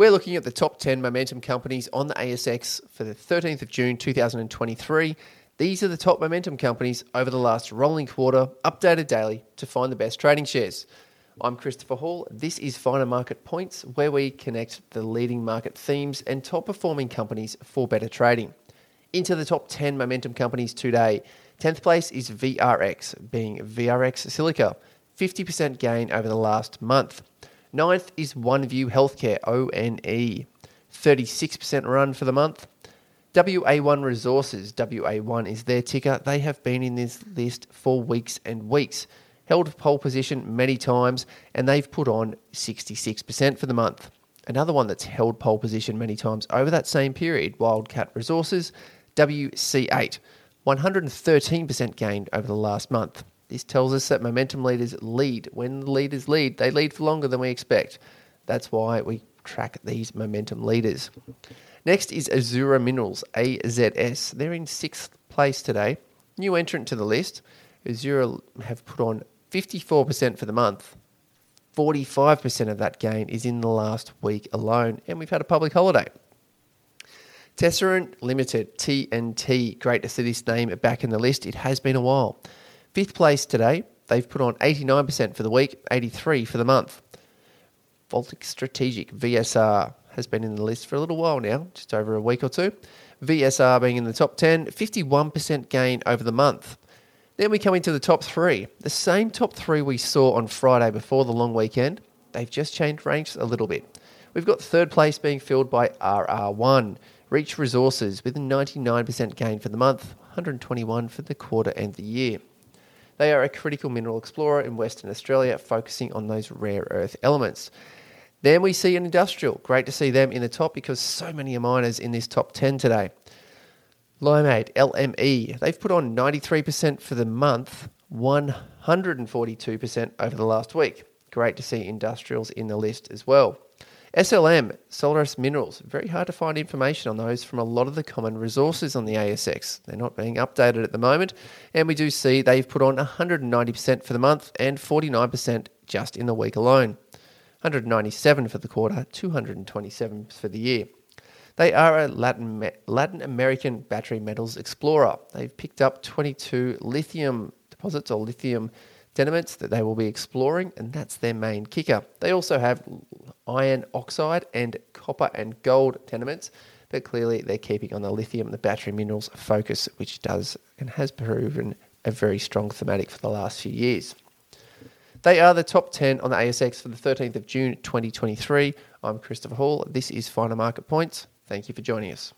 We're looking at the top 10 momentum companies on the ASX for the 13th of June 2023. These are the top momentum companies over the last rolling quarter, updated daily to find the best trading shares. I'm Christopher Hall. This is Finer Market Points, where we connect the leading market themes and top performing companies for better trading. Into the top 10 momentum companies today. 10th place is VRX, being VRX Silica, 50% gain over the last month. Ninth is OneView Healthcare, ONE, 36% run for the month. WA1 Resources, WA1 is their ticker. They have been in this list for weeks and weeks. Held pole position many times, and they've put on 66% for the month. Another one that's held pole position many times over that same period, Wildcat Resources, WC8, 113% gained over the last month. This tells us that momentum leaders lead. When leaders lead, they lead for longer than we expect. That's why we track these momentum leaders. Next is Azure Minerals, AZS. They're in sixth place today. New entrant to the list. Azure have put on 54% for the month. 45% of that gain is in the last week alone, and we've had a public holiday. Tesserent Limited, TNT. Great to see this name back in the list. It has been a while. Fifth place today. They've put on 89% for the week, 83 for the month. Voltaic Strategic, VSR, has been in the list for a little while now, just over a week or two. VSR being in the top 10, 51% gain over the month. Then we come into the top three. The same top three we saw on Friday before the long weekend. They've just changed ranks a little bit. We've got third place being filled by RR1, Reach Resources, with a 99% gain for the month, 121 for the quarter and the year. They are a critical mineral explorer in Western Australia, focusing on those rare earth elements. Then we see an industrial. Great to see them in the top because so many miners in this top 10 today. Limeade, LME, they've put on 93% for the month, 142% over the last week. Great to see industrials in the list as well. SLM, Solis Minerals, very hard to find information on those from a lot of the common resources on the ASX. They're not being updated at the moment, and we do see they've put on 190% for the month and 49% just in the week alone. 197 for the quarter, 227 for the year. They are a Latin, Latin American battery metals explorer. They've picked up 22 lithium deposits or lithium tenements that they will be exploring, and that's their main kicker. They also have iron oxide and copper and gold tenements, but clearly they're keeping on the lithium, and the battery minerals focus, which does and has proven a very strong thematic for the last few years. They are the top 10 on the ASX for the 13th of June 2023. I'm Christopher Hall. This is Finer Market Points. Thank you for joining us.